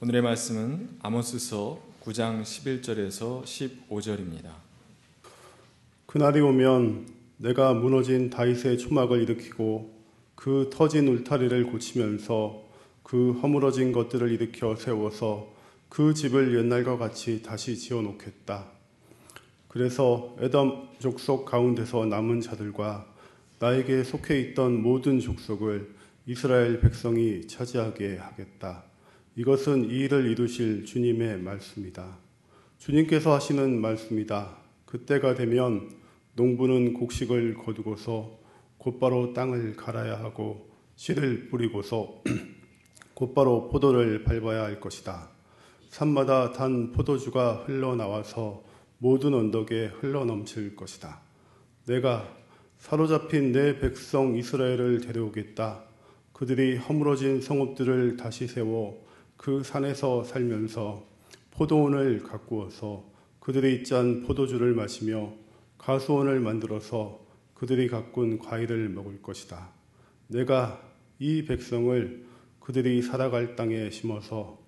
오늘의 말씀은 아모스서 9장 11절에서 15절입니다. 그날이 오면 내가 무너진 다윗의 초막을 일으키고 그 터진 울타리를 고치면서 그 허물어진 것들을 일으켜 세워서 그 집을 옛날과 같이 다시 지어 놓겠다. 그래서 에덤 족속 가운데서 남은 자들과 나에게 속해 있던 모든 족속을 이스라엘 백성이 차지하게 하겠다. 이것은 이 일을 이루실 주님의 말씀이다. 주님께서 하시는 말씀이다. 그때가 되면 농부는 곡식을 거두고서 곧바로 땅을 갈아야 하고 씨를 뿌리고서 곧바로 포도를 밟아야 할 것이다. 산마다 단 포도주가 흘러나와서 모든 언덕에 흘러넘칠 것이다. 내가 사로잡힌 내 백성 이스라엘을 데려오겠다. 그들이 허물어진 성읍들을 다시 세워 그 산에서 살면서 포도원을 가꾸어서 그들이 짠 포도주를 마시며 가수원을 만들어서 그들이 가꾼 과일을 먹을 것이다. 내가 이 백성을 그들이 살아갈 땅에 심어서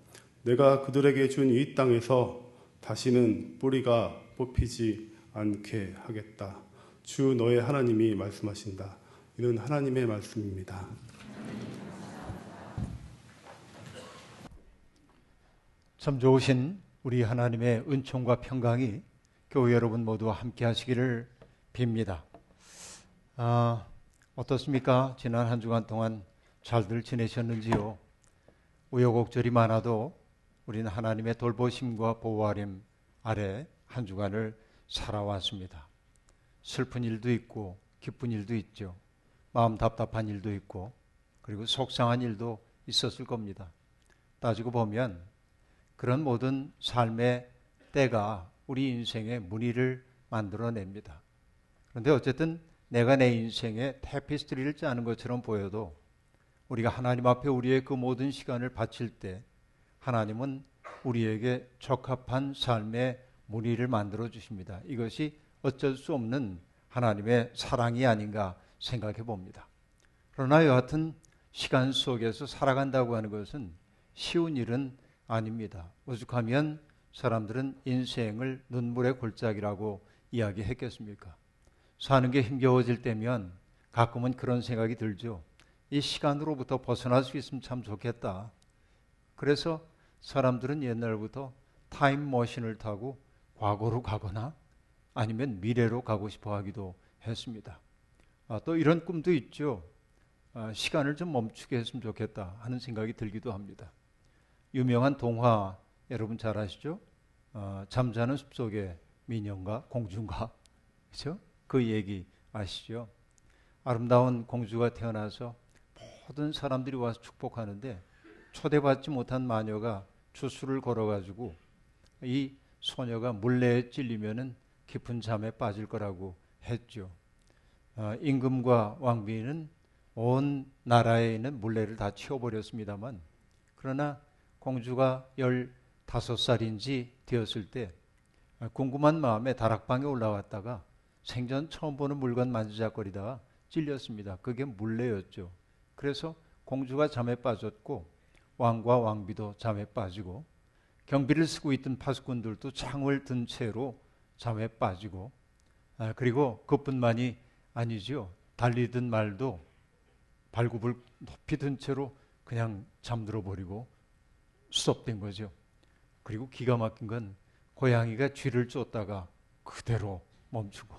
내가 그들에게 준 이 땅에서 다시는 뿌리가 뽑히지 않게 하겠다. 주 너의 하나님이 말씀하신다. 이는 하나님의 말씀입니다. 참 좋으신 우리 하나님의 은총과 평강이 교회 여러분 모두와 함께 하시기를 빕니다. 아, 어떻습니까? 지난 한 주간 동안 잘들 지내셨는지요? 우여곡절이 많아도 우리는 하나님의 돌보심과 보호하림 아래 한 주간을 살아왔습니다. 슬픈 일도 있고 기쁜 일도 있죠. 마음 답답한 일도 있고 그리고 속상한 일도 있었을 겁니다. 따지고 보면 그런 모든 삶의 때가 우리 인생의 무늬를 만들어냅니다. 그런데 어쨌든 내가 내 인생의 테피스트리를 짜는 것처럼 보여도 우리가 하나님 앞에 우리의 그 모든 시간을 바칠 때 하나님은 우리에게 적합한 삶의 무늬를 만들어 주십니다. 이것이 어쩔 수 없는 하나님의 사랑이 아닌가 생각해 봅니다. 그러나 여하튼 시간 속에서 살아간다고 하는 것은 쉬운 일은 아닙니다. 오죽하면 사람들은 인생을 눈물의 골짜기라고 이야기했겠습니까? 사는 게 힘겨워질 때면 가끔은 그런 생각이 들죠. 이 시간으로부터 벗어날 수 있으면 참 좋겠다. 그래서 사람들은 옛날부터 타임머신을 타고 과거로 가거나 아니면 미래로 가고 싶어 하기도 했습니다. 아, 또 이런 꿈도 있죠. 아, 시간을 좀 멈추게 했으면 좋겠다 하는 생각이 들기도 합니다. 유명한 동화 여러분 잘 아시죠? 어, 잠자는 숲속의 민영과 공주인가 그렇죠? 그 얘기 아시죠? 아름다운 공주가 태어나서 모든 사람들이 와서 축복하는데 초대받지 못한 마녀가 주술을 걸어가지고 이 소녀가 물레에 찔리면은 깊은 잠에 빠질 거라고 했죠. 어, 임금과 왕비는 온 나라에 있는 물레를 다 치워버렸습니다만 그러나 공주가 15살인지 되었을 때 궁금한 마음에 다락방에 올라왔다가 생전 처음 보는 물건 만지작거리다가 찔렸습니다. 그게 물레였죠. 그래서 공주가 잠에 빠졌고 왕과 왕비도 잠에 빠지고 경비를 쓰고 있던 파수꾼들도 창을 든 채로 잠에 빠지고 아, 그리고 그뿐만이 아니죠. 달리던 말도 발굽을 높이 든 채로 그냥 잠들어 버리고 수업된 거죠. 그리고 기가 막힌 건 고양이가 쥐를 쫓다가 그대로 멈추고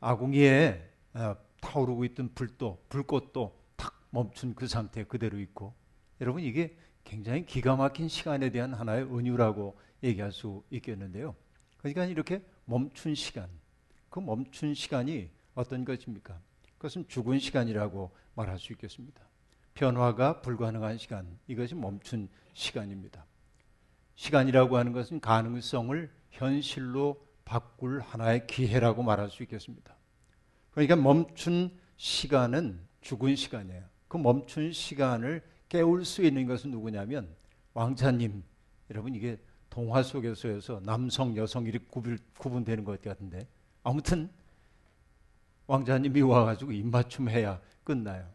아궁이에 어, 타오르고 있던 불도 불꽃도 탁 멈춘 그 상태 그대로 있고 여러분 이게 굉장히 기가 막힌 시간에 대한 하나의 은유라고 얘기할 수 있겠는데요. 그러니까 이렇게 멈춘 시간, 그 멈춘 시간이 어떤 것입니까? 그것은 죽은 시간이라고 말할 수 있겠습니다. 변화가 불가능한 시간, 이것이 멈춘 시간입니다. 시간이라고 하는 것은 가능성을 현실로 바꿀 하나의 기회라고 말할 수 있겠습니다. 그러니까 멈춘 시간은 죽은 시간이에요. 그 멈춘 시간을 깨울 수 있는 것은 누구냐면 왕자님. 여러분 이게 동화 속에서여서 남성, 여성 이렇게 구분, 구분되는 것 같은데 아무튼 왕자님이 와가지고 입맞춤 해야 끝나요.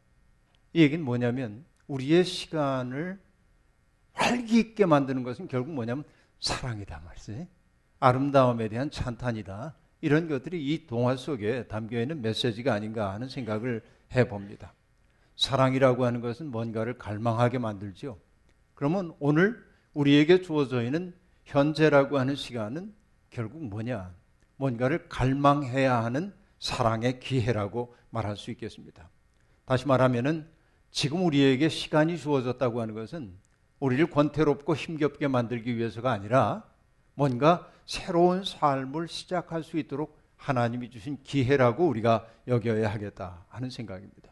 이 얘기는 뭐냐면 우리의 시간을 활기 있게 만드는 것은 결국 뭐냐면 사랑이다 말이지. 아름다움에 대한 찬탄이다. 이런 것들이 이 동화 속에 담겨 있는 메시지가 아닌가 하는 생각을 해 봅니다. 사랑이라고 하는 것은 뭔가를 갈망하게 만들죠. 그러면 오늘 우리에게 주어져 있는 현재라고 하는 시간은 결국 뭐냐? 뭔가를 갈망해야 하는 사랑의 기회라고 말할 수 있겠습니다. 다시 말하면은 지금 우리에게 시간이 주어졌다고 하는 것은 우리를 권태롭고 힘겹게 만들기 위해서가 아니라 뭔가 새로운 삶을 시작할 수 있도록 하나님이 주신 기회라고 우리가 여겨야 하겠다 하는 생각입니다.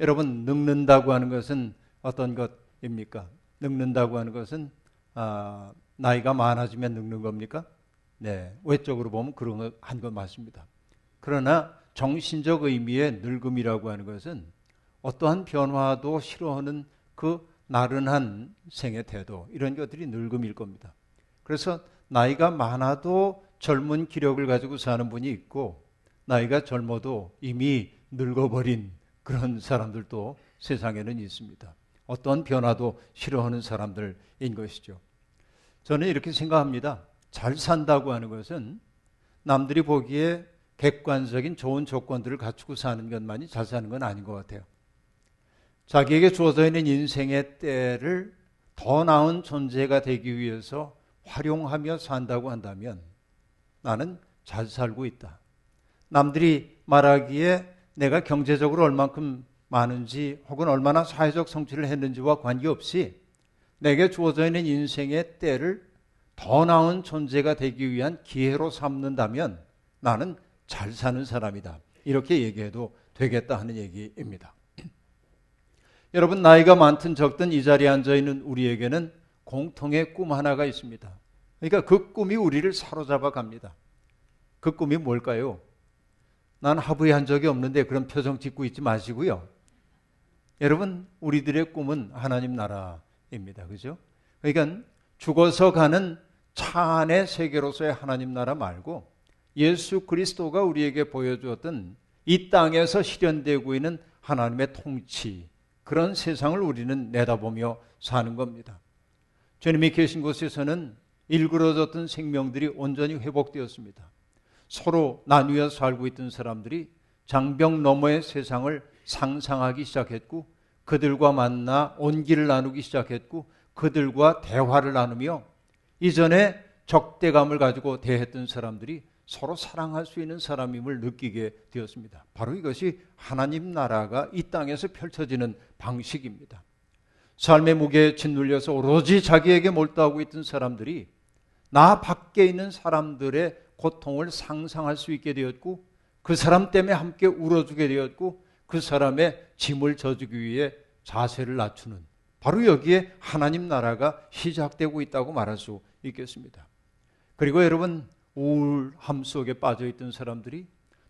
여러분 늙는다고 하는 것은 어떤 것입니까? 늙는다고 하는 것은 아, 나이가 많아지면 늙는 겁니까? 네, 외적으로 보면 그런 한것 맞습니다. 그러나 정신적 의미의 늙음이라고 하는 것은 어떠한 변화도 싫어하는 그 나른한 생의 태도 이런 것들이 늙음일 겁니다. 그래서 나이가 많아도 젊은 기력을 가지고 사는 분이 있고 나이가 젊어도 이미 늙어버린 그런 사람들도 세상에는 있습니다. 어떤 변화도 싫어하는 사람들인 것이죠. 저는 이렇게 생각합니다. 잘 산다고 하는 것은 남들이 보기에 객관적인 좋은 조건들을 갖추고 사는 것만이 잘 사는 건 아닌 것 같아요. 자기에게 주어져 있는 인생의 때를 더 나은 존재가 되기 위해서 활용하며 산다고 한다면 나는 잘 살고 있다. 남들이 말하기에 내가 경제적으로 얼만큼 많은지 혹은 얼마나 사회적 성취를 했는지와 관계없이 내게 주어져 있는 인생의 때를 더 나은 존재가 되기 위한 기회로 삼는다면 나는 잘 사는 사람이다. 이렇게 얘기해도 되겠다 하는 얘기입니다. 여러분 나이가 많든 적든 이 자리에 앉아 있는 우리에게는 공통의 꿈 하나가 있습니다. 그러니까 그 꿈이 우리를 사로잡아 갑니다. 그 꿈이 뭘까요? 난 하부에 적이 없는데 그런 표정 짓고 있지 마시고요. 여러분, 우리들의 꿈은 하나님 나라입니다. 그죠? 그러니까 죽어서 가는 차 안의 세계로서의 하나님 나라 말고 예수 그리스도가 우리에게 보여주었던 이 땅에서 실현되고 있는 하나님의 통치, 그런 세상을 우리는 내다보며 사는 겁니다. 주님이 계신 곳에서는 일그러졌던 생명들이 온전히 회복되었습니다. 서로 나뉘어 살고 있던 사람들이 장벽 너머의 세상을 상상하기 시작했고 그들과 만나 온기를 나누기 시작했고 그들과 대화를 나누며 이전에 적대감을 가지고 대했던 사람들이 서로 사랑할 수 있는 사람임을 느끼게 되었습니다. 바로 이것이 하나님 나라가 이 땅에서 펼쳐지는 방식입니다. 삶의 무게에 짓눌려서 오로지 자기에게 몰두하고 있던 사람들이 나 밖에 있는 사람들의 고통을 상상할 수 있게 되었고 그 사람 때문에 함께 울어주게 되었고 그 사람의 짐을 져주기 위해 자세를 낮추는 바로 여기에 하나님 나라가 시작되고 있다고 말할 수 있겠습니다. 그리고 여러분 우울함 속에 빠져 있던 사람들이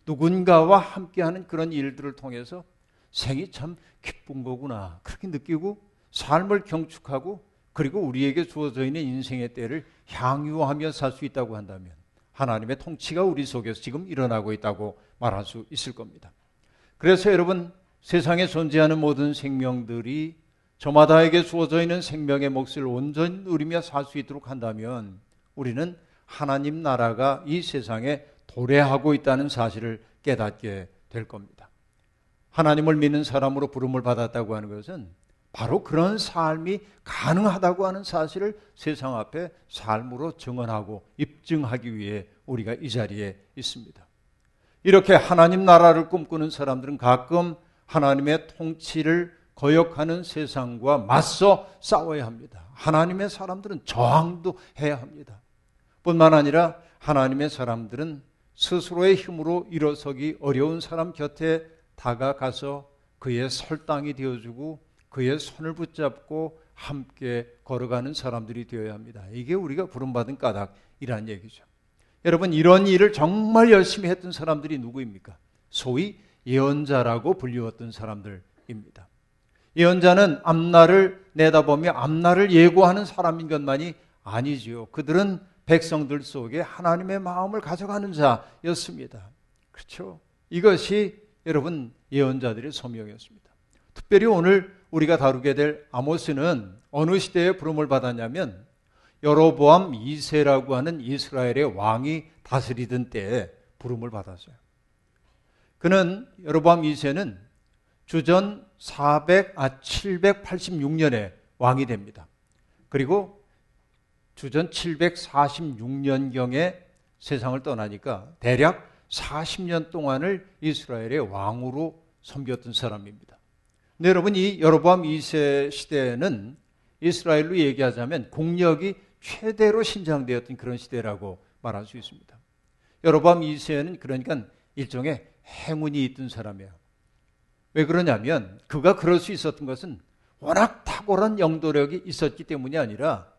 누군가와 함께하는 그런 일들을 통해서 생이 참 기쁜 거구나 그렇게 느끼고 삶을 경축하고 그리고 우리에게 주어져 있는 인생의 때를 향유하며 살 수 있다고 한다면 하나님의 통치가 우리 속에서 지금 일어나고 있다고 말할 수 있을 겁니다. 그래서 여러분 세상에 존재하는 모든 생명들이 저마다에게 주어져 있는 생명의 몫을 온전히 누리며 살 수 있도록 한다면 우리는 하나님 나라가 이 세상에 도래하고 있다는 사실을 깨닫게 될 겁니다. 하나님을 믿는 사람으로 부름을 받았다고 하는 것은 바로 그런 삶이 가능하다고 하는 사실을 세상 앞에 삶으로 증언하고 입증하기 위해 우리가 이 자리에 있습니다. 이렇게 하나님 나라를 꿈꾸는 사람들은 가끔 하나님의 통치를 거역하는 세상과 맞서 싸워야 합니다. 하나님의 사람들은 저항도 해야 합니다. 뿐만 아니라 하나님의 사람들은 스스로의 힘으로 일어서기 어려운 사람 곁에 다가가서 그의 설당이 되어주고 그의 손을 붙잡고 함께 걸어가는 사람들이 되어야 합니다. 이게 우리가 부름받은 까닭이란 얘기죠. 여러분, 이런 일을 정말 열심히 했던 사람들이 누구입니까? 소위 예언자라고 불리웠던 사람들입니다. 예언자는 앞날을 내다보며 앞날을 예고하는 사람인 것만이 아니지요. 그들은 백성들 속에 하나님의 마음을 가져가는 자였습니다. 그렇죠? 이것이 여러분 예언자들의 소명이었습니다. 특별히 오늘 우리가 다루게 될 아모스는 어느 시대에 부름을 받았냐면 여로보암 2세라고 하는 이스라엘의 왕이 다스리던 때에 부름을 받았어요. 그는 여로보암 2세는 주전 400, 아, 786년에 왕이 됩니다. 그리고 주전 746년경에 세상을 떠나니까 대략 40년 동안을 이스라엘의 왕으로 섬겼던 사람입니다. 근데 여러분 이 여로보암 2세 시대는 이스라엘로 얘기하자면 공력이 최대로 신장되었던 그런 시대라고 말할 수 있습니다. 여로보암 2세는 그러니까 일종의 행운이 있던 사람이에요. 왜 그러냐면 그가 그럴 수 있었던 것은 워낙 탁월한 영도력이 있었기 때문이 아니라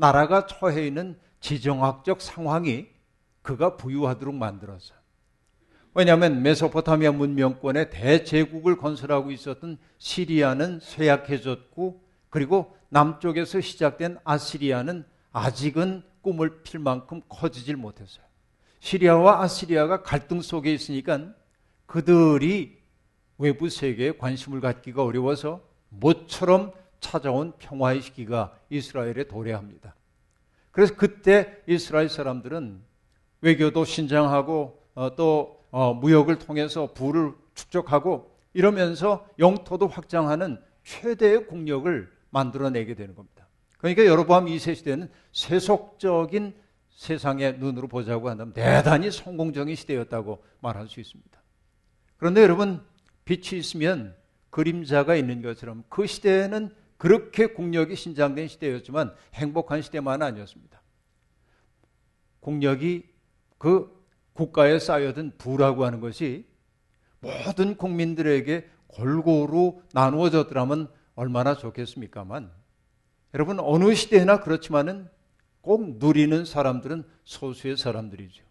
나라가 처해 있는 지정학적 상황이 그가 부유하도록 만들었어요. 왜냐하면 메소포타미아 문명권의 대제국을 건설하고 있었던 시리아는 쇠약해졌고 그리고 남쪽에서 시작된 아시리아는 아직은 꿈을 필 만큼 커지질 못했어요. 시리아와 아시리아가 갈등 속에 있으니까 그들이 외부 세계에 관심을 갖기가 어려워서 모처럼 찾아온 평화의 시기가 이스라엘에 도래합니다. 그래서 그때 이스라엘 사람들은 외교도 신장하고 어, 또 어, 무역을 통해서 부를 축적하고 이러면서 영토도 확장하는 최대의 국력을 만들어내게 되는 겁니다. 그러니까 여로보암 2세 시대는 세속적인 세상의 눈으로 보자고 한다면 대단히 성공적인 시대였다고 말할 수 있습니다. 그런데 여러분 빛이 있으면 그림자가 있는 것처럼 그 시대에는 그렇게 국력이 신장된 시대였지만 행복한 시대만 아니었습니다. 국력이 그 국가에 쌓여든 부라고 하는 것이 모든 국민들에게 골고루 나누어졌더라면 얼마나 좋겠습니까만 여러분 어느 시대나 그렇지만은 꼭 누리는 사람들은 소수의 사람들이죠.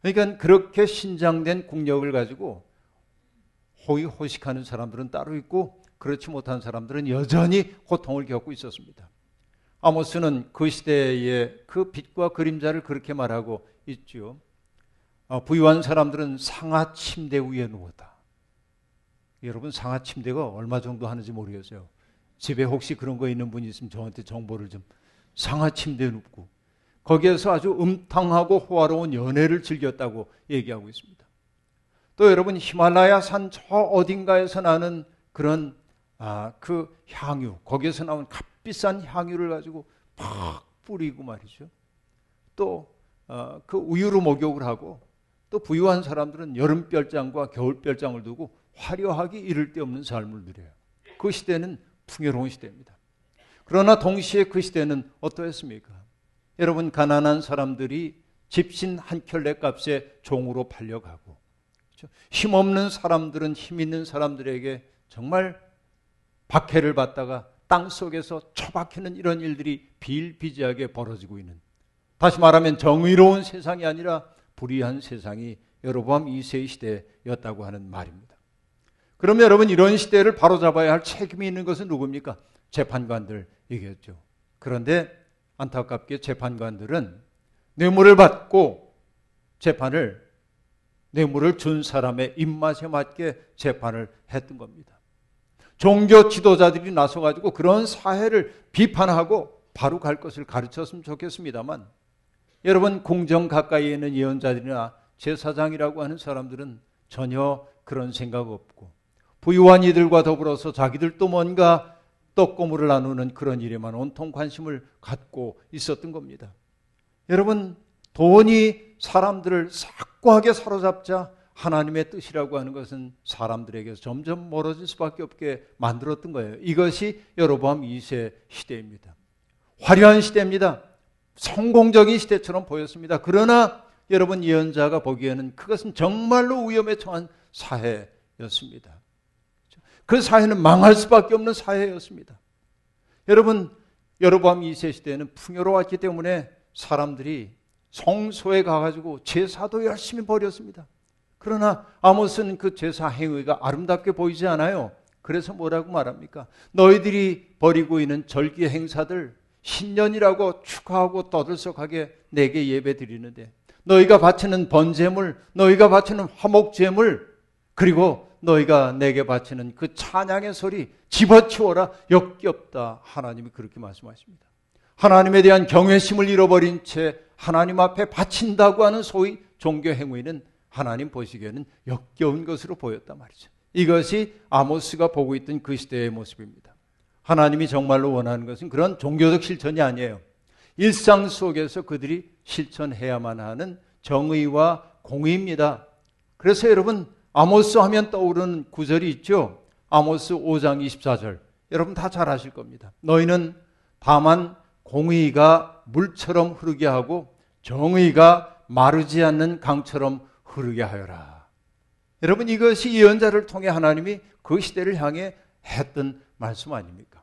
그러니까 그렇게 신장된 국력을 가지고 호의호식하는 사람들은 따로 있고 그렇지 못한 사람들은 여전히 고통을 겪고 있었습니다. 아모스는 그 시대의 그 빛과 그림자를 그렇게 말하고 있죠. 어, 부유한 사람들은 상하 침대 위에 누웠다. 여러분 상하 침대가 얼마 정도 하는지 모르겠어요. 집에 혹시 그런 거 있는 분이 있으면 저한테 정보를 좀 상하 침대에 눕고 거기에서 아주 음탕하고 호화로운 연애를 즐겼다고 얘기하고 있습니다. 또 여러분 히말라야 산 저 어딘가에서 나는 그런 아, 그 향유 거기에서 나온 값비싼 향유를 가지고 팍 뿌리고 말이죠. 또그 어, 우유로 목욕을 하고 또 부유한 사람들은 여름 별장과 겨울 별장을 두고 화려하게 이를 데 없는 삶을 누려요. 그 시대는 풍요로운 시대입니다. 그러나 동시에 그 시대는 어떠했습니까? 여러분 가난한 사람들이 집신 한 켤레 값에 종으로 팔려가고 그렇죠? 힘없는 사람들은 힘 있는 사람들에게 정말 박해를 받다가 땅 속에서 처박히는 이런 일들이 비일비재하게 벌어지고 있는 다시 말하면 정의로운 세상이 아니라 불의한 세상이 여로보암 2세의 시대였다고 하는 말입니다. 그러면 여러분 이런 시대를 바로잡아야 할 책임이 있는 것은 누굽니까? 재판관들이겠죠. 그런데 안타깝게 재판관들은 뇌물을 받고 재판을 뇌물을 준 사람의 입맛에 맞게 재판을 했던 겁니다. 종교 지도자들이 나서가지고 그런 사회를 비판하고 바로 갈 것을 가르쳤으면 좋겠습니다만 여러분 공정 가까이에 있는 예언자들이나 제사장이라고 하는 사람들은 전혀 그런 생각 없고 부유한 이들과 더불어서 자기들도 뭔가 떡고물을 나누는 그런 일에만 온통 관심을 갖고 있었던 겁니다. 여러분 돈이 사람들을 삭고하게 사로잡자 하나님의 뜻이라고 하는 것은 사람들에게서 점점 멀어질 수밖에 없게 만들었던 거예요. 이것이 여로보암 2세 시대입니다. 화려한 시대입니다. 성공적인 시대처럼 보였습니다. 그러나 여러분 예언자가 보기에는 그것은 정말로 위험에 처한 사회였습니다. 그 사회는 망할 수밖에 없는 사회였습니다. 여러분 여로보암 2세 시대에는 풍요로웠기 때문에 사람들이 성소에 가가지고 제사도 열심히 벌였습니다. 그러나 아모스는 그 제사 행위가 아름답게 보이지 않아요. 그래서 뭐라고 말합니까? 너희들이 벌이고 있는 절기 행사들 신년이라고 축하하고 떠들썩하게 내게 예배 드리는데 너희가 바치는 번제물, 너희가 바치는 화목제물, 그리고 너희가 내게 바치는 그 찬양의 소리 집어치워라 역겹다 하나님이 그렇게 말씀하십니다. 하나님에 대한 경외심을 잃어버린 채 하나님 앞에 바친다고 하는 소위 종교 행위는 하나님 보시기에는 역겨운 것으로 보였단 말이죠. 이것이 아모스가 보고 있던 그 시대의 모습입니다. 하나님이 정말로 원하는 것은 그런 종교적 실천이 아니에요. 일상 속에서 그들이 실천해야만 하는 정의와 공의입니다. 그래서 여러분 아모스 하면 떠오르는 구절이 있죠. 아모스 5장 24절. 여러분 다 잘 아실 겁니다. 너희는 다만 공의가 물처럼 흐르게 하고 정의가 마르지 않는 강처럼 흐르게 하여라. 여러분 이것이 예언자를 통해 하나님이 그 시대를 향해 했던 말씀 아닙니까?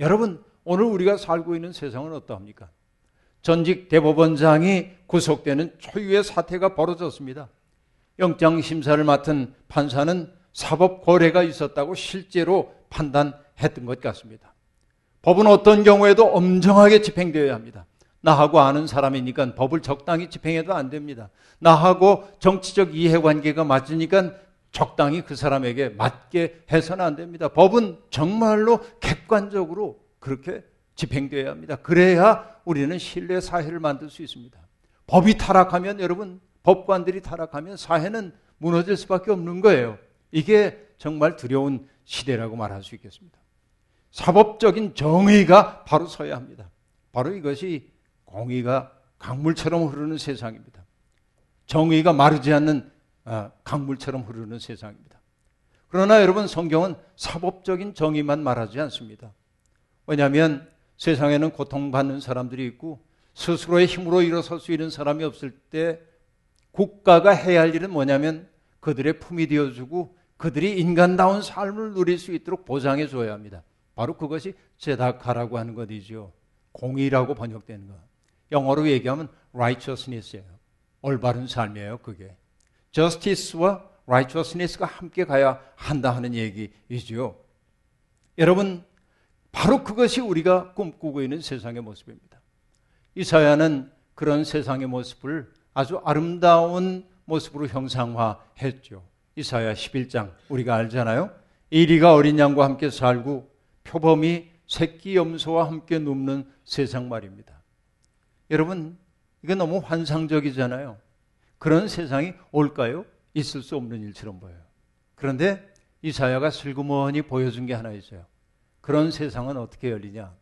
여러분 오늘 우리가 살고 있는 세상은 어떠합니까? 전직 대법원장이 구속되는 초유의 사태가 벌어졌습니다. 영장 심사를 맡은 판사는 사법 거래가 있었다고 실제로 판단했던 것 같습니다. 법은 어떤 경우에도 엄정하게 집행되어야 합니다. 나하고 아는 사람이니까 법을 적당히 집행해도 안 됩니다. 나하고 정치적 이해관계가 맞으니까 적당히 그 사람에게 맞게 해서는 안 됩니다. 법은 정말로 객관적으로 그렇게 집행되어야 합니다. 그래야 우리는 신뢰 사회를 만들 수 있습니다. 법이 타락하면 여러분 법관들이 타락하면 사회는 무너질 수밖에 없는 거예요. 이게 정말 두려운 시대라고 말할 수 있겠습니다. 사법적인 정의가 바로 서야 합니다. 바로 이것이 공의가 강물처럼 흐르는 세상입니다. 정의가 마르지 않는 아, 강물처럼 흐르는 세상입니다. 그러나 여러분 성경은 사법적인 정의만 말하지 않습니다. 왜냐하면 세상에는 고통받는 사람들이 있고 스스로의 힘으로 일어설 수 있는 사람이 없을 때 국가가 해야 할 일은 뭐냐면 그들의 품이 되어주고 그들이 인간다운 삶을 누릴 수 있도록 보장해 줘야 합니다. 바로 그것이 제다카라고 하는 것이죠. 공의라고 번역되는 것. 영어로 얘기하면 righteousness예요. 올바른 삶이에요, 그게. justice와 righteousness가 함께 가야 한다 하는 얘기이죠. 여러분, 바로 그것이 우리가 꿈꾸고 있는 세상의 모습입니다. 이사야는 그런 세상의 모습을 아주 아름다운 모습으로 형상화했죠. 이사야 11장 우리가 알잖아요. 이리가 어린 양과 함께 살고 표범이 새끼 염소와 함께 눕는 세상 말입니다. 여러분, 이건 너무 환상적이잖아요. 그런 세상이 올까요? 있을 수 없는 일처럼 보여요. 그런데 이사야가 슬그머니 보여준 게 하나 있어요. 그런 세상은 어떻게 열리냐?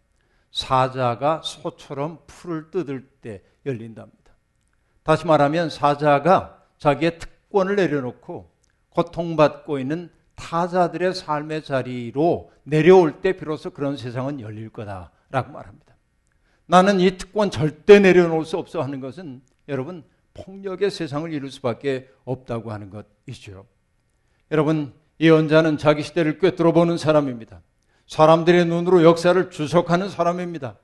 사자가 소처럼 풀을 뜯을 때 열린답니다. 다시 말하면 사자가 자기의 특권을 내려놓고 고통받고 있는 타자들의 삶의 자리로 내려올 때 비로소 그런 세상은 열릴 거다라고 말합니다. 나는 이 특권 절대 내려놓을 수 없어 하는 것은 여러분 폭력의 세상을 이룰 수밖에 없다고 하는 것이죠. 여러분 예언자는 자기 시대를 꿰뚫어 보는 사람입니다. 사람들의 눈으로 역사를 주석하는 사람입니다.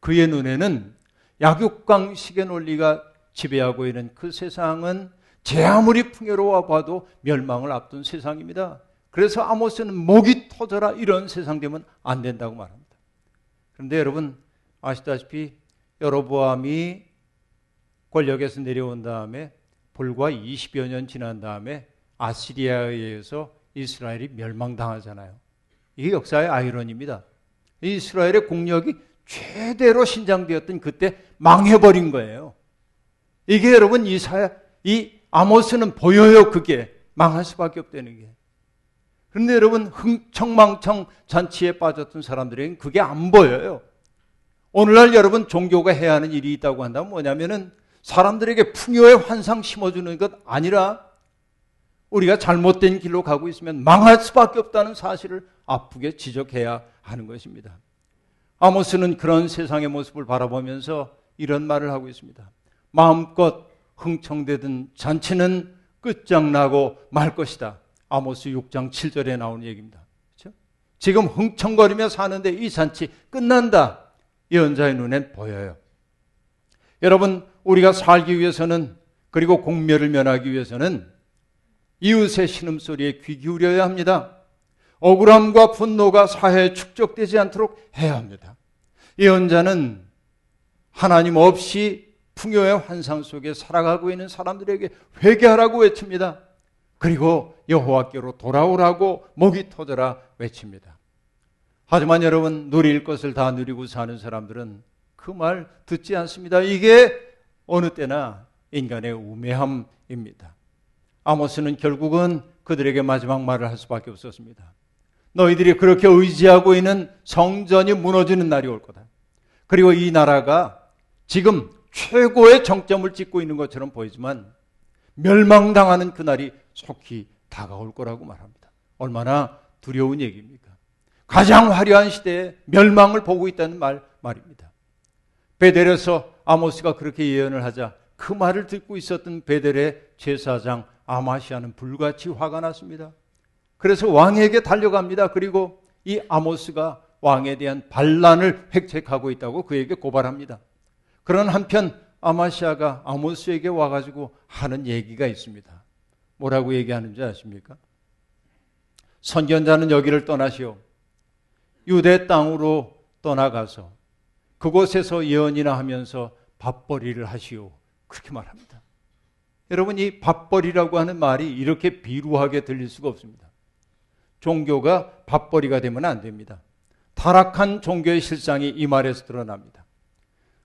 그의 눈에는 약육강식의 논리가 지배하고 있는 그 세상은 제 아무리 풍요로워 봐도 멸망을 앞둔 세상입니다. 그래서 아모스는 목이 터져라 이런 세상 되면 안 된다고 말합니다. 그런데 여러분 아시다시피 여로보암이 권력에서 내려온 다음에 불과 20여 년 지난 다음에 아시리아에 의해서 이스라엘이 멸망당하잖아요. 이게 역사의 아이러니입니다. 이스라엘의 국력이 최대로 신장되었던 그때 망해버린 거예요. 이게 여러분 이사야, 이 아모스는 보여요, 그게. 망할 수밖에 없다는 게. 그런데 여러분, 흥청망청 잔치에 빠졌던 사람들에게는 그게 안 보여요. 오늘날 여러분 종교가 해야 하는 일이 있다고 한다면 뭐냐면은 사람들에게 풍요의 환상 심어주는 것 아니라 우리가 잘못된 길로 가고 있으면 망할 수밖에 없다는 사실을 아프게 지적해야 하는 것입니다. 아모스는 그런 세상의 모습을 바라보면서 이런 말을 하고 있습니다. 마음껏 흥청대든 잔치는 끝장나고 말 것이다. 아모스 6장 7절에 나오는 얘기입니다. 그렇죠? 지금 흥청거리며 사는데 이 잔치 끝난다. 예언자의 눈엔 보여요. 여러분, 우리가 살기 위해서는 그리고 공멸을 면하기 위해서는 이웃의 신음소리에 귀 기울여야 합니다. 억울함과 분노가 사회에 축적되지 않도록 해야 합니다. 예언자는 하나님 없이 풍요의 환상 속에 살아가고 있는 사람들에게 회개하라고 외칩니다. 그리고 여호와께로 돌아오라고 목이 터져라 외칩니다. 하지만 여러분 누릴 것을 다 누리고 사는 사람들은 그 말 듣지 않습니다. 이게 어느 때나 인간의 우매함입니다. 아모스는 결국은 그들에게 마지막 말을 할 수밖에 없었습니다. 너희들이 그렇게 의지하고 있는 성전이 무너지는 날이 올 거다. 그리고 이 나라가 지금 최고의 정점을 찍고 있는 것처럼 보이지만 멸망당하는 그날이 속히 다가올 거라고 말합니다. 얼마나 두려운 얘기입니까? 가장 화려한 시대에 멸망을 보고 있다는 말, 말입니다. 베델에서 아모스가 그렇게 예언을 하자 그 말을 듣고 있었던 베델의 제사장 아마시아는 불같이 화가 났습니다. 그래서 왕에게 달려갑니다. 그리고 이 아모스가 왕에 대한 반란을 획책하고 있다고 그에게 고발합니다. 그런 한편 아마시아가 아모스에게 와가지고 하는 얘기가 있습니다. 뭐라고 얘기하는지 아십니까? 선견자는 여기를 떠나시오. 유대 땅으로 떠나가서 그곳에서 예언이나 하면서 밥벌이를 하시오. 그렇게 말합니다. 여러분, 이 밥벌이라고 하는 말이 이렇게 비루하게 들릴 수가 없습니다. 종교가 밥벌이가 되면 안 됩니다. 타락한 종교의 실상이 이 말에서 드러납니다.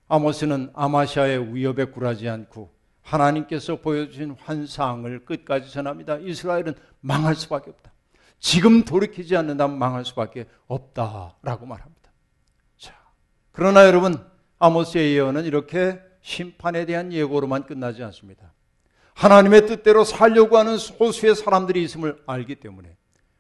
아모스는 아마샤의 위협에 굴하지 않고 하나님께서 보여주신 환상을 끝까지 전합니다. 이스라엘은 망할 수밖에 없다. 지금 돌이키지 않는다면 망할 수밖에 없다라고 말합니다. 자, 그러나 여러분 아모스의 예언은 이렇게 심판에 대한 예고로만 끝나지 않습니다. 하나님의 뜻대로 살려고 하는 소수의 사람들이 있음을 알기 때문에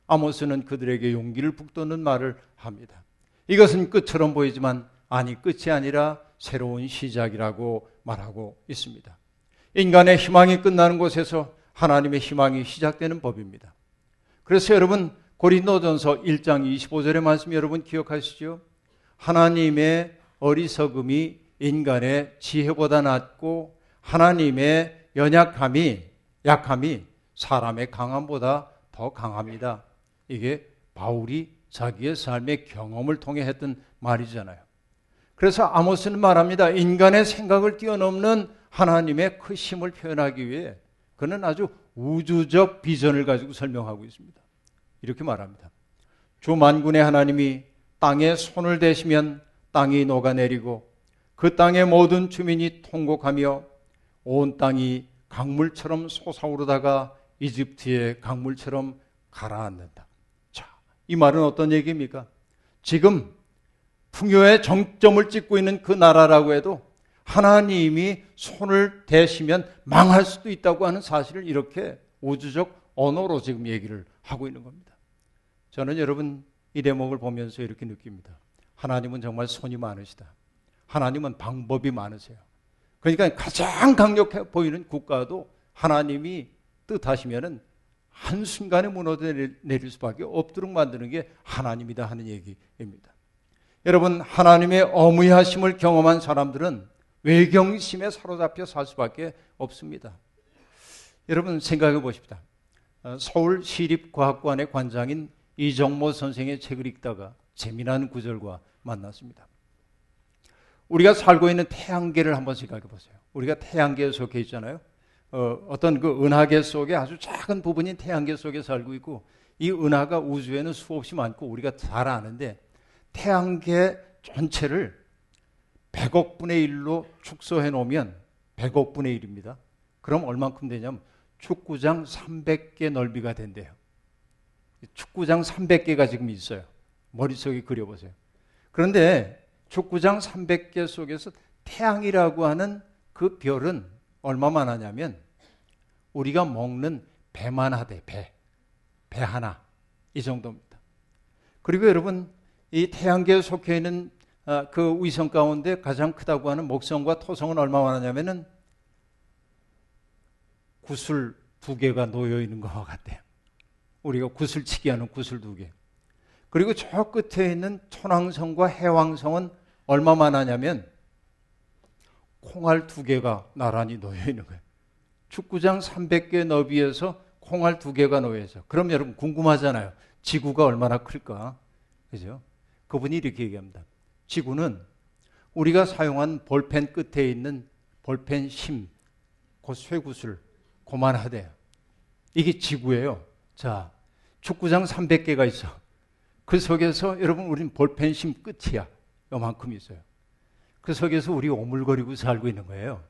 아모스는 그들에게 용기를 북돋는 말을 합니다. 이것은 끝처럼 보이지만 아니 끝이 아니라 새로운 시작이라고 말하고 있습니다. 인간의 희망이 끝나는 곳에서 하나님의 희망이 시작되는 법입니다. 그래서 여러분 고린도전서 1장 25절의 말씀 여러분 기억하시죠? 하나님의 어리석음이 인간의 지혜보다 낫고 하나님의 연약함이 약함이 사람의 강함보다 더 강합니다. 이게 바울이 자기의 삶의 경험을 통해 했던 말이잖아요. 그래서 아모스는 말합니다. 인간의 생각을 뛰어넘는 하나님의 크심을 표현하기 위해 그는 아주 우주적 비전을 가지고 설명하고 있습니다. 이렇게 말합니다. 주 만군의 하나님이 땅에 손을 대시면 땅이 녹아내리고 그 땅의 모든 주민이 통곡하며 온 땅이 강물처럼 솟아오르다가 이집트의 강물처럼 가라앉는다. 자, 이 말은 어떤 얘기입니까? 지금 풍요의 정점을 찍고 있는 그 나라라고 해도 하나님이 손을 대시면 망할 수도 있다고 하는 사실을 이렇게 우주적 언어로 지금 얘기를 하고 있는 겁니다. 저는 여러분 이 대목을 보면서 이렇게 느낍니다. 하나님은 정말 손이 많으시다. 하나님은 방법이 많으세요. 그러니까 가장 강력해 보이는 국가도 하나님이 뜻하시면은 한순간에 무너져 내릴 수밖에 없도록 만드는 게 하나님이다 하는 얘기입니다. 여러분, 하나님의 어무하심을 경험한 사람들은 외경심에 사로잡혀 살 수밖에 없습니다. 여러분, 생각해 보십시다. 어, 서울 시립과학관의 관장인 이정모 선생의 책을 읽다가 재미난 구절과 만났습니다. 우리가 살고 있는 태양계를 한번 생각해 보세요. 우리가 태양계에 속해 있잖아요. 어, 어떤 그 은하계 속에 아주 작은 부분인 태양계 속에 살고 있고 이 은하가 우주에는 수없이 많고 우리가 잘 아는데 태양계 전체를 100억 분의 1로 축소해 놓으면 100억 분의 1입니다. 그럼 얼만큼 되냐면 축구장 300개 넓이가 된대요. 축구장 300개가 지금 있어요. 머릿속에 그려보세요. 그런데 축구장 300개 속에서 태양이라고 하는 그 별은 얼마만 하냐면 우리가 먹는 배만 하대, 배. 배 하나. 이 정도입니다. 그리고 여러분, 이 태양계에 속해 있는 아, 그 위성 가운데 가장 크다고 하는 목성과 토성은 얼마나 하냐면은 구슬 두 개가 놓여 있는 것 같아요. 우리가 구슬치기 하는 구슬 두 개. 그리고 저 끝에 있는 천왕성과 해왕성은 얼마만 하냐면 콩알 두 개가 나란히 놓여 있는 거예요. 축구장 300개 너비에서 콩알 두 개가 놓여 있어. 그럼 여러분 궁금하잖아요. 지구가 얼마나 클까? 그죠? 그분이 이렇게 얘기합니다. 지구는 우리가 사용한 볼펜 끝에 있는 볼펜 심, 그 쇠구슬, 고만하대요. 이게 지구예요. 자, 축구장 300개가 있어. 그 속에서 여러분 우리는 볼펜 심 끝이야. 요만큼 있어요. 그 속에서 우리 오물거리고 살고 있는 거예요.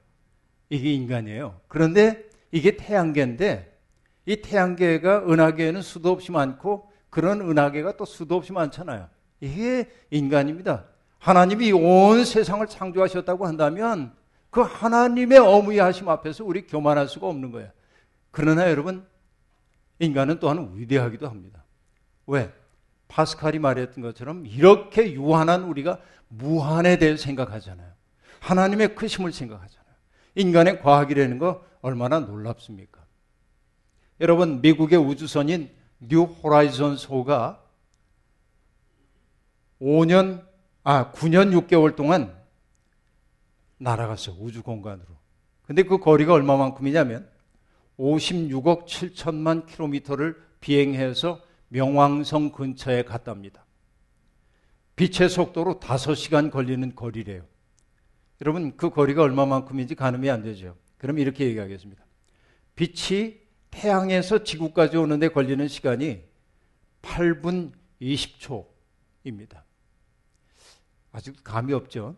이게 인간이에요. 그런데 이게 태양계인데 이 태양계가 은하계에는 수도 없이 많고 그런 은하계가 또 수도 없이 많잖아요. 이게 인간입니다. 하나님이 온 세상을 창조하셨다고 한다면 그 하나님의 어마어마하심 앞에서 우리 교만할 수가 없는 거예요. 그러나 여러분 인간은 또한 위대하기도 합니다. 왜? 파스칼이 말했던 것처럼 이렇게 유한한 우리가 무한에 대해 생각하잖아요. 하나님의 크심을 생각하잖아요. 인간의 과학이라는 거 얼마나 놀랍습니까? 여러분 미국의 우주선인 뉴 호라이즌 소가 5년 아 9년 6개월 동안 날아갔어요. 우주 공간으로. 근데 그 거리가 얼마만큼이냐면 56억 7천만 킬로미터를 비행해서 명왕성 근처에 갔답니다. 빛의 속도로 5시간 걸리는 거리래요. 여러분 그 거리가 얼마만큼인지 가늠이 안 되죠. 그럼 이렇게 얘기하겠습니다. 빛이 태양에서 지구까지 오는데 걸리는 시간이 8분 20초입니다. 아직 감이 없죠?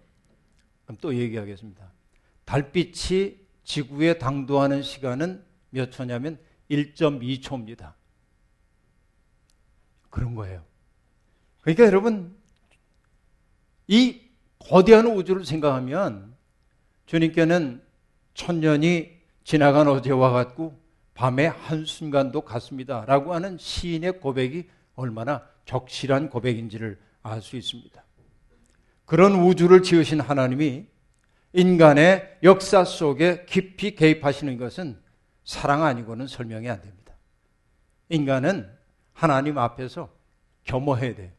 그럼 또 얘기하겠습니다. 달빛이 지구에 당도하는 시간은 몇 초냐면 1.2초입니다. 그런 거예요. 그러니까 여러분, 이 거대한 우주를 생각하면 주님께는 천년이 지나간 어제와 같고 밤의 한순간도 같습니다. 라고 하는 시인의 고백이 얼마나 적실한 고백인지를 알 수 있습니다. 그런 우주를 지으신 하나님이 인간의 역사 속에 깊이 개입하시는 것은 사랑 아니고는 설명이 안 됩니다. 인간은 하나님 앞에서 겸허해야 돼.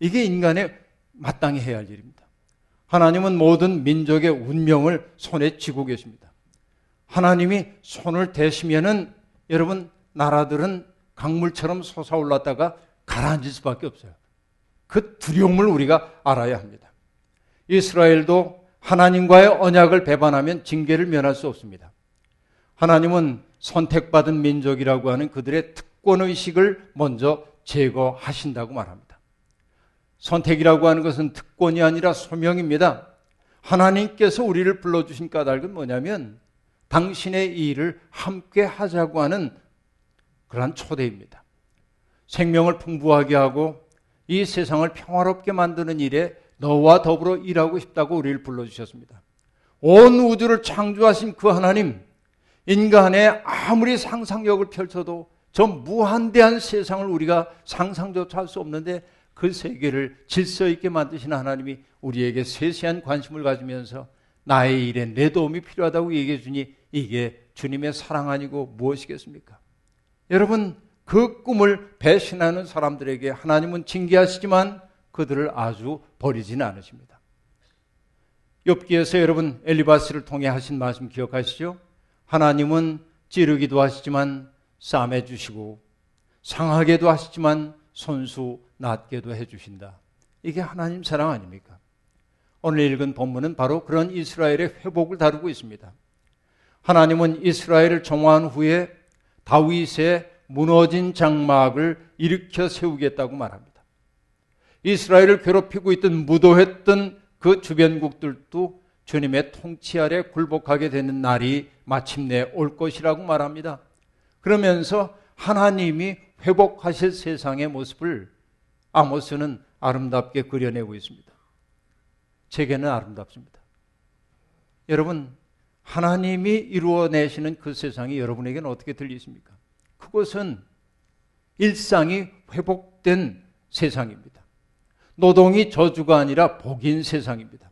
이게 인간의 마땅히 해야 할 일입니다. 하나님은 모든 민족의 운명을 손에 쥐고 계십니다. 하나님이 손을 대시면은 여러분 나라들은 강물처럼 솟아올랐다가 가라앉을 수밖에 없어요. 그 두려움을 우리가 알아야 합니다. 이스라엘도 하나님과의 언약을 배반하면 징계를 면할 수 없습니다. 하나님은 선택받은 민족이라고 하는 그들의 특권 의식을 먼저 제거하신다고 말합니다. 선택이라고 하는 것은 특권이 아니라 소명입니다. 하나님께서 우리를 불러주신 까닭은 뭐냐면 당신의 일을 함께 하자고 하는 그러한 초대입니다. 생명을 풍부하게 하고 이 세상을 평화롭게 만드는 일에 너와 더불어 일하고 싶다고 우리를 불러주셨습니다. 온 우주를 창조하신 그 하나님, 인간의 아무리 상상력을 펼쳐도 저 무한대한 세상을 우리가 상상조차 할 수 없는데 그 세계를 질서 있게 만드시는 하나님이 우리에게 세세한 관심을 가지면서 나의 일에 내 도움이 필요하다고 얘기해 주니 이게 주님의 사랑 아니고 무엇이겠습니까? 여러분, 그 꿈을 배신하는 사람들에게 하나님은 징계하시지만 그들을 아주 버리지는 않으십니다. 욥기에서 여러분 엘리바스를 통해 하신 말씀 기억하시죠? 하나님은 찌르기도 하시지만 싸매 주시고 상하게도 하시지만 손수 낫게도 해 주신다. 이게 하나님 사랑 아닙니까? 오늘 읽은 본문은 바로 그런 이스라엘의 회복을 다루고 있습니다. 하나님은 이스라엘을 정화한 후에 다윗의 무너진 장막을 일으켜 세우겠다고 말합니다. 이스라엘을 괴롭히고 있던 무도했던 그 주변국들도 주님의 통치 아래 굴복하게 되는 날이 마침내 올 것이라고 말합니다. 그러면서 하나님이 회복하실 세상의 모습을 아모스는 아름답게 그려내고 있습니다. 제게는 아름답습니다. 여러분, 하나님이 이루어내시는 그 세상이 여러분에게는 어떻게 들리십니까? 그것은 일상이 회복된 세상입니다. 노동이 저주가 아니라 복인 세상입니다.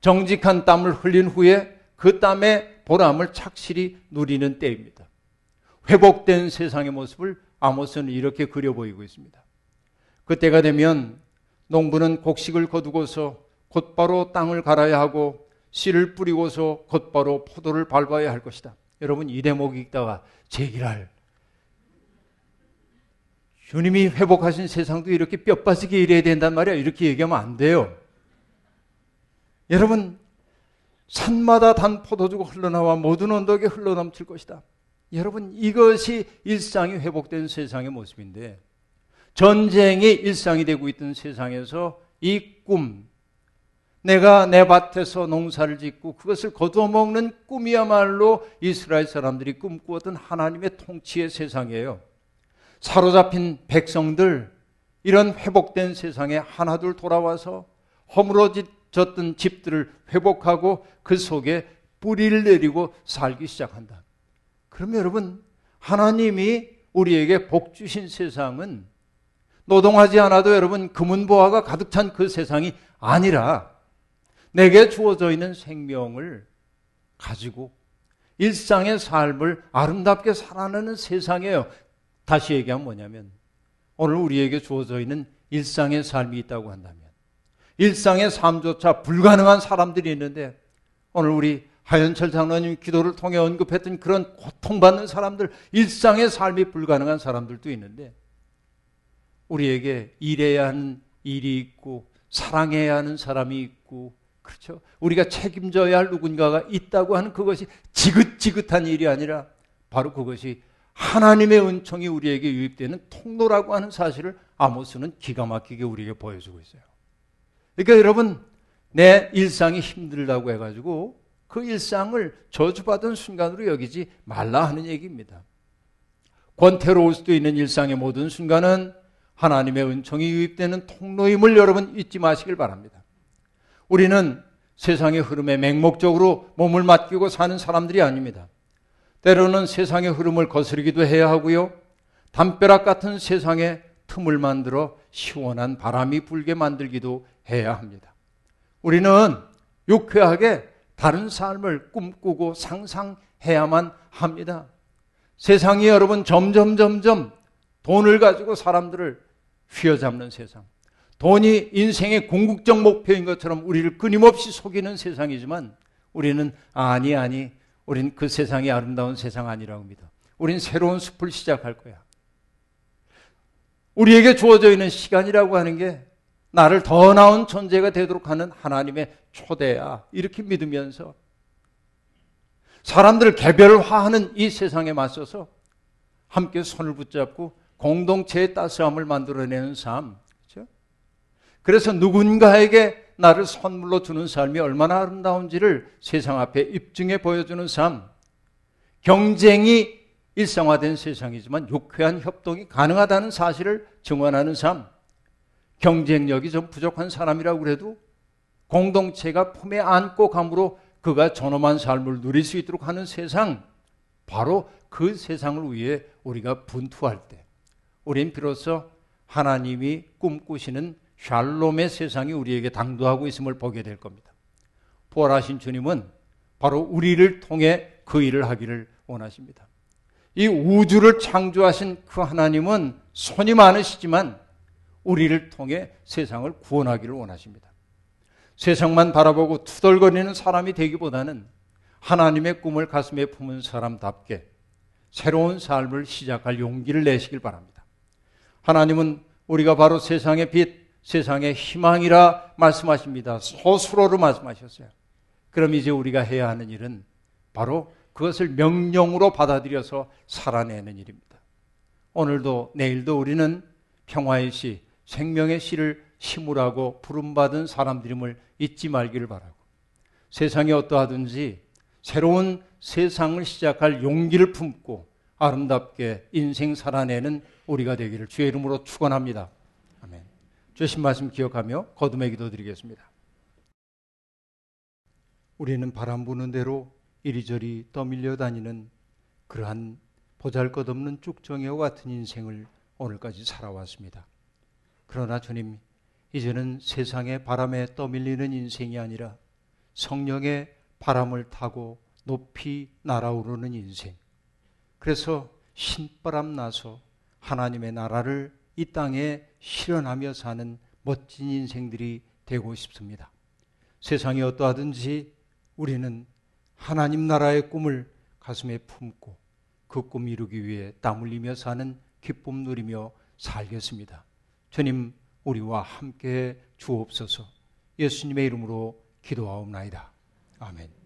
정직한 땀을 흘린 후에 그 땀의 보람을 착실히 누리는 때입니다. 회복된 세상의 모습을 아모스는 이렇게 그려 보이고 있습니다. 그때가 되면 농부는 곡식을 거두고서 곧바로 땅을 갈아야 하고 씨를 뿌리고서 곧바로 포도를 밟아야 할 것이다. 여러분 이 대목 읽다가 제기랄 주님이 회복하신 세상도 이렇게 뼈 빠지게 일해야 된단 말이야. 이렇게 얘기하면 안 돼요. 여러분, 산마다 단 포도주가 흘러나와 모든 언덕에 흘러넘칠 것이다. 여러분 이것이 일상이 회복된 세상의 모습인데 전쟁이 일상이 되고 있던 세상에서 이 꿈, 내가 내 밭에서 농사를 짓고 그것을 거두어 먹는 꿈이야말로 이스라엘 사람들이 꿈꾸었던 하나님의 통치의 세상이에요. 사로잡힌 백성들, 이런 회복된 세상에 하나둘 돌아와서 허물어졌던 집들을 회복하고 그 속에 뿌리를 내리고 살기 시작한다. 그럼 여러분, 하나님이 우리에게 복 주신 세상은 노동하지 않아도 여러분 금은보화가 가득 찬 그 세상이 아니라 내게 주어져 있는 생명을 가지고 일상의 삶을 아름답게 살아내는 세상이에요. 다시 얘기하면 뭐냐면 오늘 우리에게 주어져 있는 일상의 삶이 있다고 한다면 일상의 삶조차 불가능한 사람들이 있는데 오늘 우리 하연철 장로님 기도를 통해 언급했던 그런 고통받는 사람들, 일상의 삶이 불가능한 사람들도 있는데 우리에게 일해야 하는 일이 있고 사랑해야 하는 사람이 있고 그렇죠. 우리가 책임져야 할 누군가가 있다고 하는 그것이 지긋지긋한 일이 아니라 바로 그것이 하나님의 은총이 우리에게 유입되는 통로라고 하는 사실을 아모스는 기가 막히게 우리에게 보여주고 있어요. 그러니까 여러분 내 일상이 힘들다고 해가지고 그 일상을 저주받은 순간으로 여기지 말라 하는 얘기입니다. 권태로울 수도 있는 일상의 모든 순간은 하나님의 은총이 유입되는 통로임을 여러분 잊지 마시길 바랍니다. 우리는 세상의 흐름에 맹목적으로 몸을 맡기고 사는 사람들이 아닙니다. 때로는 세상의 흐름을 거스르기도 해야 하고요. 담벼락 같은 세상에 틈을 만들어 시원한 바람이 불게 만들기도 해야 합니다. 우리는 유쾌하게 다른 삶을 꿈꾸고 상상해야만 합니다. 세상이 여러분 점점 점점 돈을 가지고 사람들을 휘어잡는 세상. 돈이 인생의 궁극적 목표인 것처럼 우리를 끊임없이 속이는 세상이지만 우리는 아니 아니 우린 그 세상이 아름다운 세상 아니라고 믿어. 우린 새로운 숲을 시작할 거야. 우리에게 주어져 있는 시간이라고 하는 게 나를 더 나은 존재가 되도록 하는 하나님의 초대야. 이렇게 믿으면서 사람들을 개별화하는 이 세상에 맞서서 함께 손을 붙잡고 공동체의 따스함을 만들어내는 삶. 그렇죠? 그래서 누군가에게 나를 선물로 주는 삶이 얼마나 아름다운지를 세상 앞에 입증해 보여주는 삶. 경쟁이 일상화된 세상이지만 유쾌한 협동이 가능하다는 사실을 증언하는 삶. 경쟁력이 좀 부족한 사람이라고 그래도 공동체가 품에 안고 감으로 그가 존엄한 삶을 누릴 수 있도록 하는 세상. 바로 그 세상을 위해 우리가 분투할 때 우린 비로소 하나님이 꿈꾸시는 샬롬의 세상이 우리에게 당도하고 있음을 보게 될 겁니다. 부활하신 주님은 바로 우리를 통해 그 일을 하기를 원하십니다. 이 우주를 창조하신 그 하나님은 손이 많으시지만 우리를 통해 세상을 구원하기를 원하십니다. 세상만 바라보고 투덜거리는 사람이 되기보다는 하나님의 꿈을 가슴에 품은 사람답게 새로운 삶을 시작할 용기를 내시길 바랍니다. 하나님은 우리가 바로 세상의 빛, 세상의 희망이라 말씀하십니다. 소수로로 말씀하셨어요. 그럼 이제 우리가 해야 하는 일은 바로 그것을 명령으로 받아들여서 살아내는 일입니다. 오늘도 내일도 우리는 평화의 시, 생명의 시를 심으라고 부름받은 사람들임을 잊지 말기를 바라고 세상이 어떠하든지 새로운 세상을 시작할 용기를 품고 아름답게 인생 살아내는 우리가 되기를 주의 이름으로 축원합니다. 주신 말씀 기억하며 거듭의 기도 드리겠습니다. 우리는 바람 부는 대로 이리저리 떠밀려 다니는 그러한 보잘것없는 쭉정이와 같은 인생을 오늘까지 살아왔습니다. 그러나 주님, 이제는 세상의 바람에 떠밀리는 인생이 아니라 성령의 바람을 타고 높이 날아오르는 인생. 그래서 신바람 나서 하나님의 나라를 이 땅에 실현하며 사는 멋진 인생들이 되고 싶습니다. 세상이 어떠하든지 우리는 하나님 나라의 꿈을 가슴에 품고 그 꿈 이루기 위해 땀 흘리며 사는 기쁨 누리며 살겠습니다. 주님, 우리와 함께 주옵소서 예수님의 이름으로 기도하옵나이다. 아멘.